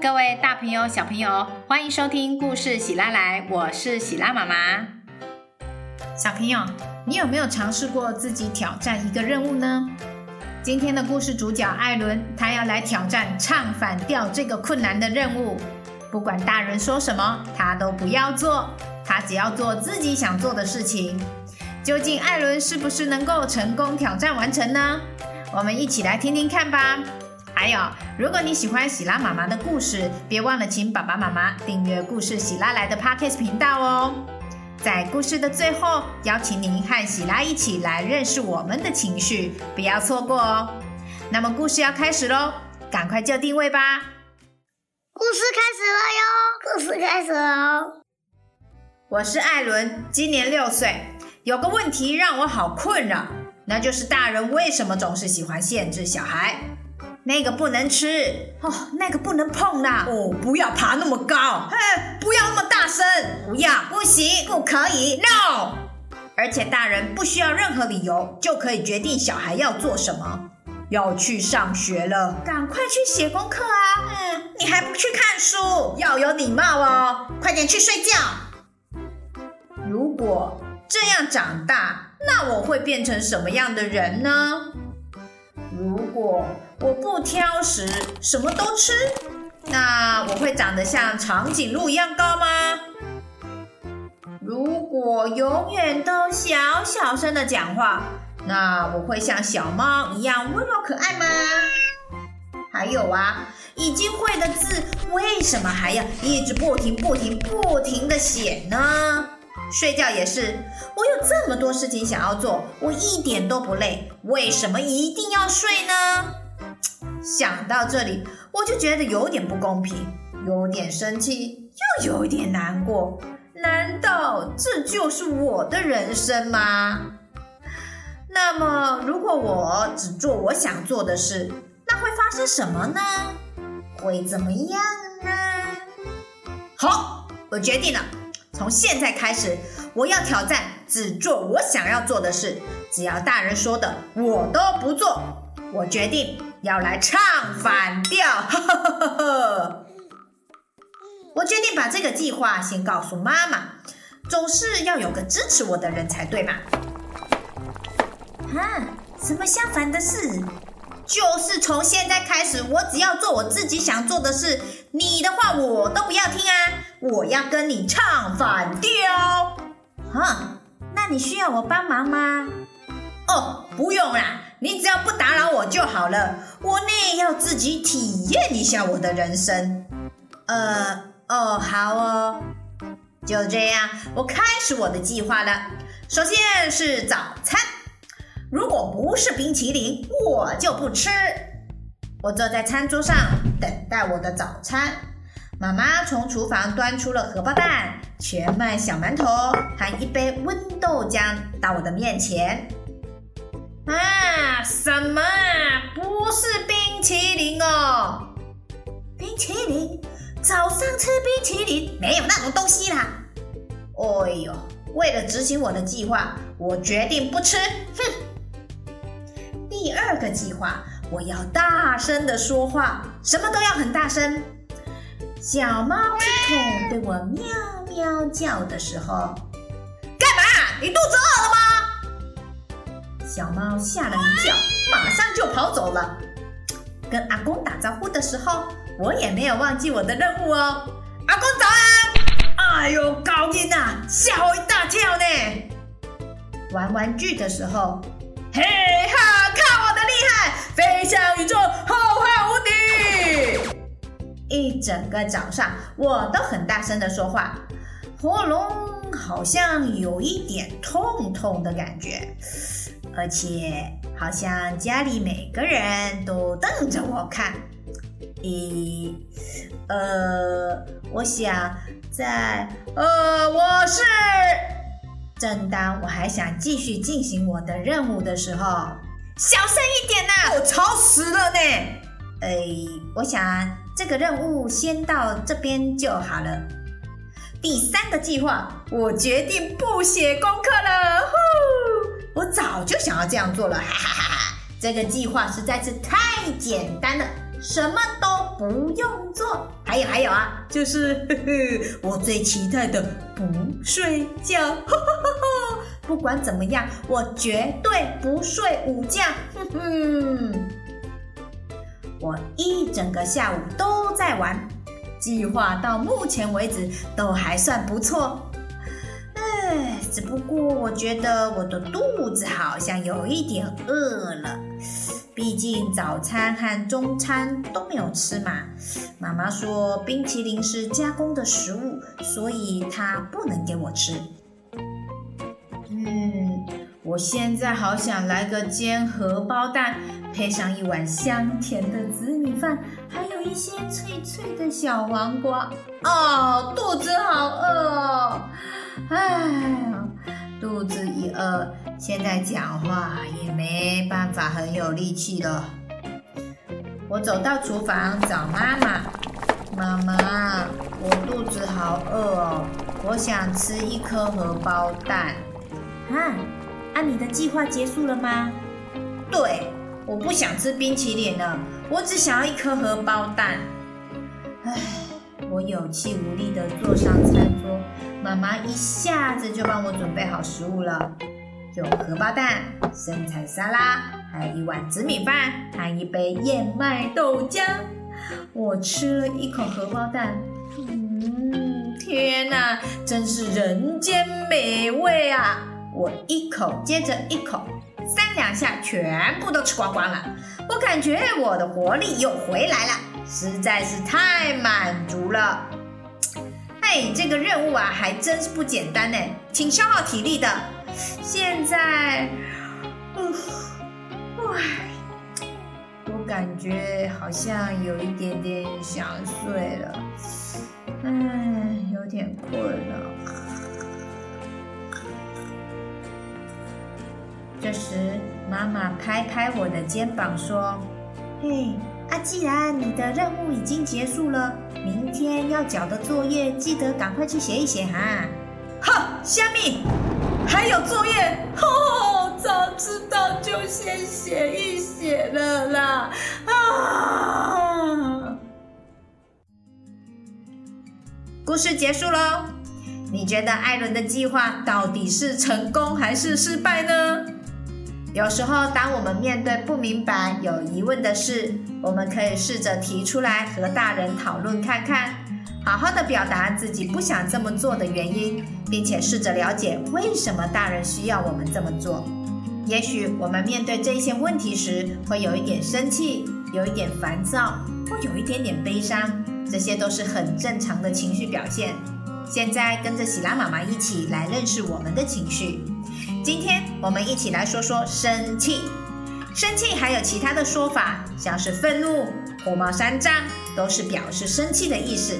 各位大朋友、小朋友，欢迎收听故事喜拉来，我是喜拉妈妈。小朋友，你有没有尝试过自己挑战一个任务呢？今天的故事主角艾伦，他要来挑战唱反调这个困难的任务。不管大人说什么，他都不要做，他只要做自己想做的事情。究竟艾伦是不是能够成功挑战完成呢？我们一起来听听看吧。还有，如果你喜欢喜拉妈妈的故事，别忘了请爸爸妈妈订阅故事喜拉来的 Podcast 频道哦。在故事的最后，邀请您和喜拉一起来认识我们的情绪，不要错过哦。那么故事要开始喽，赶快就定位吧。故事开始了哟，故事开始了。我是艾伦，今年六岁，有个问题让我好困扰，那就是大人为什么总是喜欢限制小孩？那个不能吃哦，那个不能碰啦哦，不要爬那么高，嘿，不要那么大声，不要，不行，不可以，no。而且大人不需要任何理由就可以决定小孩要做什么。要去上学了，赶快去写功课啊！嗯，你还不去看书，要有礼貌哦，快点去睡觉。如果这样长大，那我会变成什么样的人呢？如果我不挑食，什么都吃，那我会长得像长颈鹿一样高吗？如果永远都小小声的讲话，那我会像小猫一样温柔可爱吗？还有啊，已经会的字，为什么还要一直不停、不停、不停的写呢？睡觉也是，我有这么多事情想要做，我一点都不累，为什么一定要睡呢？想到这里，我就觉得有点不公平，有点生气，又有点难过。难道这就是我的人生吗？那么，如果我只做我想做的事，那会发生什么呢？会怎么样呢？好，我决定了，从现在开始，我要挑战只做我想要做的事，只要大人说的，我都不做。我决定要来唱反调，我决定把这个计划先告诉妈妈，总是要有个支持我的人才对嘛。啊，什么相反的事？就是从现在开始，我只要做我自己想做的事，你的话我都不要听啊！我要跟你唱反调。啊，那你需要我帮忙吗？哦，不用啦。你只要不打扰我就好了，我呢要自己体验一下我的人生。呃，哦，好哦，就这样，我开始我的计划了。首先是早餐，如果不是冰淇淋，我就不吃。我坐在餐桌上等待我的早餐。妈妈从厨房端出了荷包蛋、全麦小馒头和一杯温豆浆到我的面前。什么啊？不是冰淇淋哦！冰淇淋？早上吃冰淇淋？没有那种东西啦！哎呦，为了执行我的计划，我决定不吃。哼！第二个计划，我要大声的说话，什么都要很大声。小猫吃桶对我喵喵叫的时候，干嘛？你肚子饿了吗？小猫吓了一跳，马上就跑走了。跟阿公打招呼的时候，我也没有忘记我的任务哦。阿公早安！哎呦，高音呐，吓我一大跳呢。玩玩具的时候，嘿哈，看我的厉害，飞向宇宙，浩瀚无敌！一整个早上，我都很大声的说话，喉咙好像有一点痛痛的感觉。而且好像家里每个人都瞪着我看，咦，呃，我想在呃，我是。正当我还想继续进行我的任务的时候，小声一点呐，我吵死了呢。哎，我想这个任务先到这边就好了。第三个计划，我决定不写功课了。我早就想要这样做了，哈哈哈哈！这个计划实在是太简单了，什么都不用做。还有还有啊，就是呵呵我最期待的不睡觉。呵呵呵呵不管怎么样，我绝对不睡午觉。哼哼，我一整个下午都在玩，计划到目前为止都还算不错。只不过我觉得我的肚子好像有一点饿了，毕竟早餐和中餐都没有吃嘛。妈妈说冰淇淋是加工的食物，所以她不能给我吃。嗯，我现在好想来个煎荷包蛋，配上一碗香甜的紫米饭，还有一些脆脆的小黄瓜。哦，肚子好饿哦！唉，肚子一饿，现在讲话也没办法很有力气了。我走到厨房找妈妈，妈妈，我肚子好饿哦，我想吃一颗荷包蛋。啊，啊，你的计划结束了吗？对，我不想吃冰淇淋了，我只想要一颗荷包蛋。唉，我有气无力地坐上餐桌。妈妈一下子就帮我准备好食物了，有荷包蛋、生菜沙拉，还有一碗紫米饭，还一杯燕麦豆浆。我吃了一口荷包蛋，嗯，天哪，真是人间美味啊！我一口接着一口，三两下全部都吃光光了。我感觉我的活力又回来了，实在是太满足了。哎，这个任务啊，还真是不简单呢，挺消耗体力的。现在，哇，我感觉好像有一点点想睡了，哎，有点困了。这时，妈妈拍拍我的肩膀说：“嘿。”啊，既然你的任务已经结束了，明天要交的作业记得赶快去写一写哈。哈，虾米，还有作业？哦，早知道就先写一写了啦。啊！故事结束喽，你觉得艾伦的计划到底是成功还是失败呢？有时候，当我们面对不明白、有疑问的事，我们可以试着提出来和大人讨论看看，好好的表达自己不想这么做的原因，并且试着了解为什么大人需要我们这么做。也许我们面对这些问题时，会有一点生气，有一点烦躁，或有一点点悲伤，这些都是很正常的情绪表现。现在跟着喜拉妈妈一起来认识我们的情绪。今天我们一起来说说生气。生气还有其他的说法，像是愤怒、火冒三丈，都是表示生气的意思。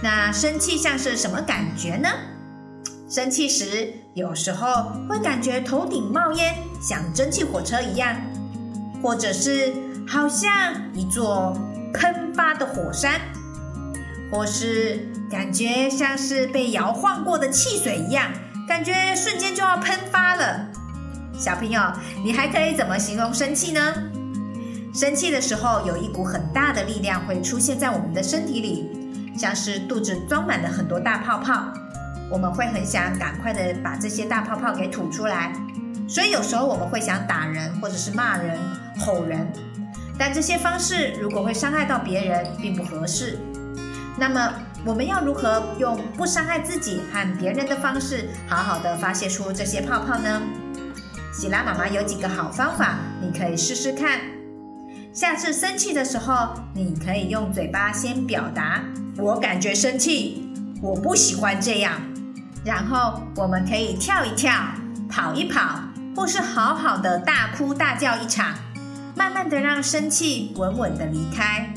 那生气像是什么感觉呢？生气时，有时候会感觉头顶冒烟，像蒸汽火车一样，或者是好像一座喷发的火山，或是感觉像是被摇晃过的汽水一样。感觉瞬间就要喷发了，小朋友，你还可以怎么形容生气呢？生气的时候，有一股很大的力量会出现在我们的身体里，像是肚子装满了很多大泡泡，我们会很想赶快的把这些大泡泡给吐出来，所以有时候我们会想打人或者是骂人、吼人，但这些方式如果会伤害到别人，并不合适。那么我们要如何用不伤害自己和别人的方式，好好的发泄出这些泡泡呢？喜拉妈妈有几个好方法，你可以试试看。下次生气的时候，你可以用嘴巴先表达“我感觉生气，我不喜欢这样”，然后我们可以跳一跳、跑一跑，或是好好的大哭大叫一场，慢慢的让生气稳稳的离开。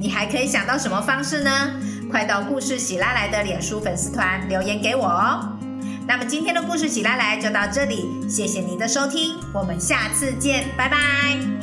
你还可以想到什么方式呢？快到故事喜拉来的脸书粉丝团留言给我哦。那么今天的故事喜来来就到这里，谢谢您的收听，我们下次见，拜拜。